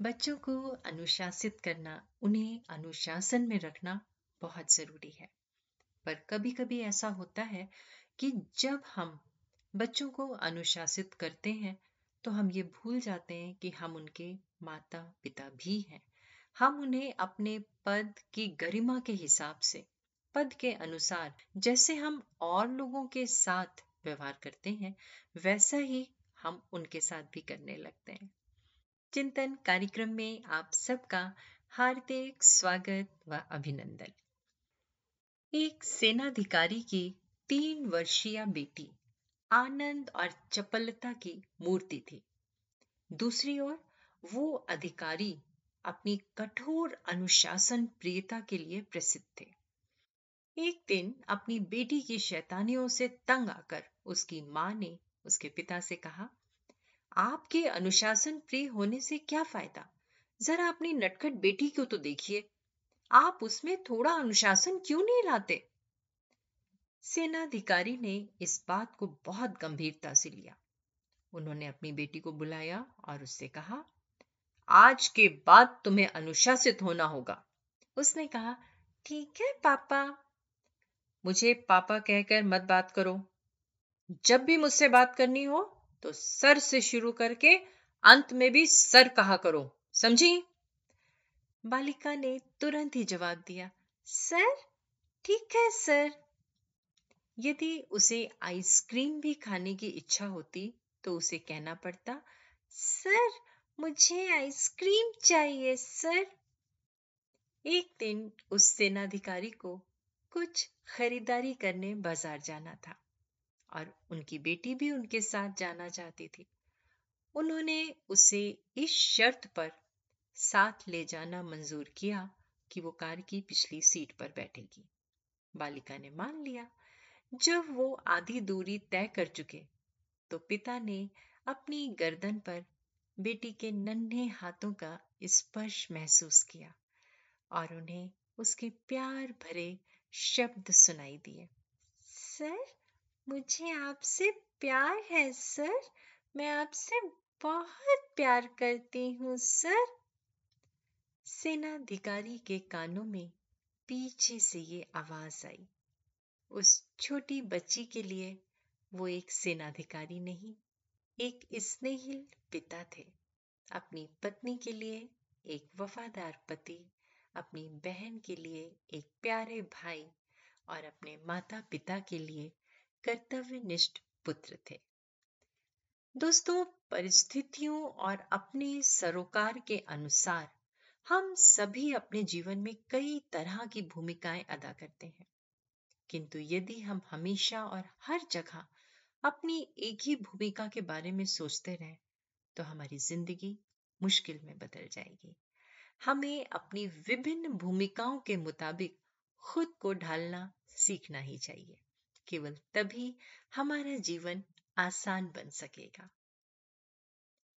बच्चों को अनुशासित करना, उन्हें अनुशासन में रखना बहुत ज़रूरी है। पर कभी कभी ऐसा होता है कि जब हम बच्चों को अनुशासित करते हैं तो हम ये भूल जाते हैं कि हम उनके माता पिता भी हैं। हम उन्हें अपने पद की गरिमा के हिसाब से, पद के अनुसार जैसे हम और लोगों के साथ व्यवहार करते हैं, वैसा ही हम उनके साथ भी करने लगते हैं। चिंतन कार्यक्रम में आप सबका हार्दिक स्वागत व अभिनंदन। एक सेनाधिकारी की तीन वर्षीय बेटी आनंद और चपलता की मूर्ति थी। दूसरी ओर वो अधिकारी अपनी कठोर अनुशासन प्रियता के लिए प्रसिद्ध थे। एक दिन अपनी बेटी की शैतानियों से तंग आकर उसकी माँ ने उसके पिता से कहा आपके अनुशासन प्रिय होने से क्या फ़ायदा? जरा अपनी नटखट बेटी को तो देखिए। आप उसमें थोड़ा अनुशासन क्यों नहीं लाते? सेनाधिकारी ने इस बात को बहुत गंभीरता से लिया। उन्होंने अपनी बेटी को बुलाया और उससे कहा, आज के बाद तुम्हें अनुशासित होना होगा। उसने कहा, ठीक है, पापा। मुझे पापा कहकर मत बात करो। जब भी मुझसे बात करनी हो तो सर से शुरू करके अंत में भी सर कहा करो। समझी? बालिका ने तुरंत ही जवाब दिया, सर, ठीक है सर। यदि उसे आइसक्रीम भी खाने की इच्छा होती तो उसे कहना पड़ता, सर, मुझे आइसक्रीम चाहिए, सर। एक दिन उस सेनाधिकारी को कुछ खरीदारी करने बाज़ार जाना था। और उनकी बेटी भी उनके साथ जाना चाहती थी। उन्होंने उसे इस शर्त पर साथ ले जाना मंजूर किया कि वो कार की पिछली सीट पर बैठेगी। बालिका ने मान लिया। जब वो आधी दूरी तय कर चुके तो पिता ने अपनी गर्दन पर बेटी के नन्हे हाथों का स्पर्श महसूस किया और उन्हें उसके प्यार भरे शब्द सुनाई दिए। सर मुझे आपसे प्यार है, सर। मैं आपसे बहुत प्यार करती हूँ, सर। सेनाधिकारी के कानों में पीछे से ये आवाज़ आई। उस छोटी बच्ची के लिए वो एक सेनाधिकारी नहीं, एक स्नेहिल पिता थे। अपनी पत्नी के लिए एक वफादार पति, अपनी बहन के लिए एक प्यारे भाई और अपने माता पिता के लिए कर्तव्यनिष्ठ पुत्र थे। दोस्तों, परिस्थितियों और अपने सरोकार के अनुसार हम सभी अपने जीवन में कई तरह की भूमिकाएँ अदा करते हैं। किंतु यदि हम हमेशा और हर जगह अपनी एक ही भूमिका के बारे में सोचते रहें तो हमारी ज़िंदगी मुश्किल में बदल जाएगी। हमें अपनी विभिन्न भूमिकाओं के मुताबिक खुद को ढालना सीखना ही चाहिए। केवल तभी हमारा जीवन आसान बन सकेगा।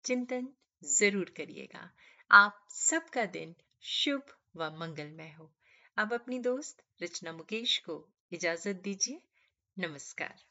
चिंतन ज़रूर करिएगा। आप सबका दिन शुभ व मंगलमय हो। अब अपनी दोस्त, रचना मुकेश को इजाज़त दीजिए। नमस्कार।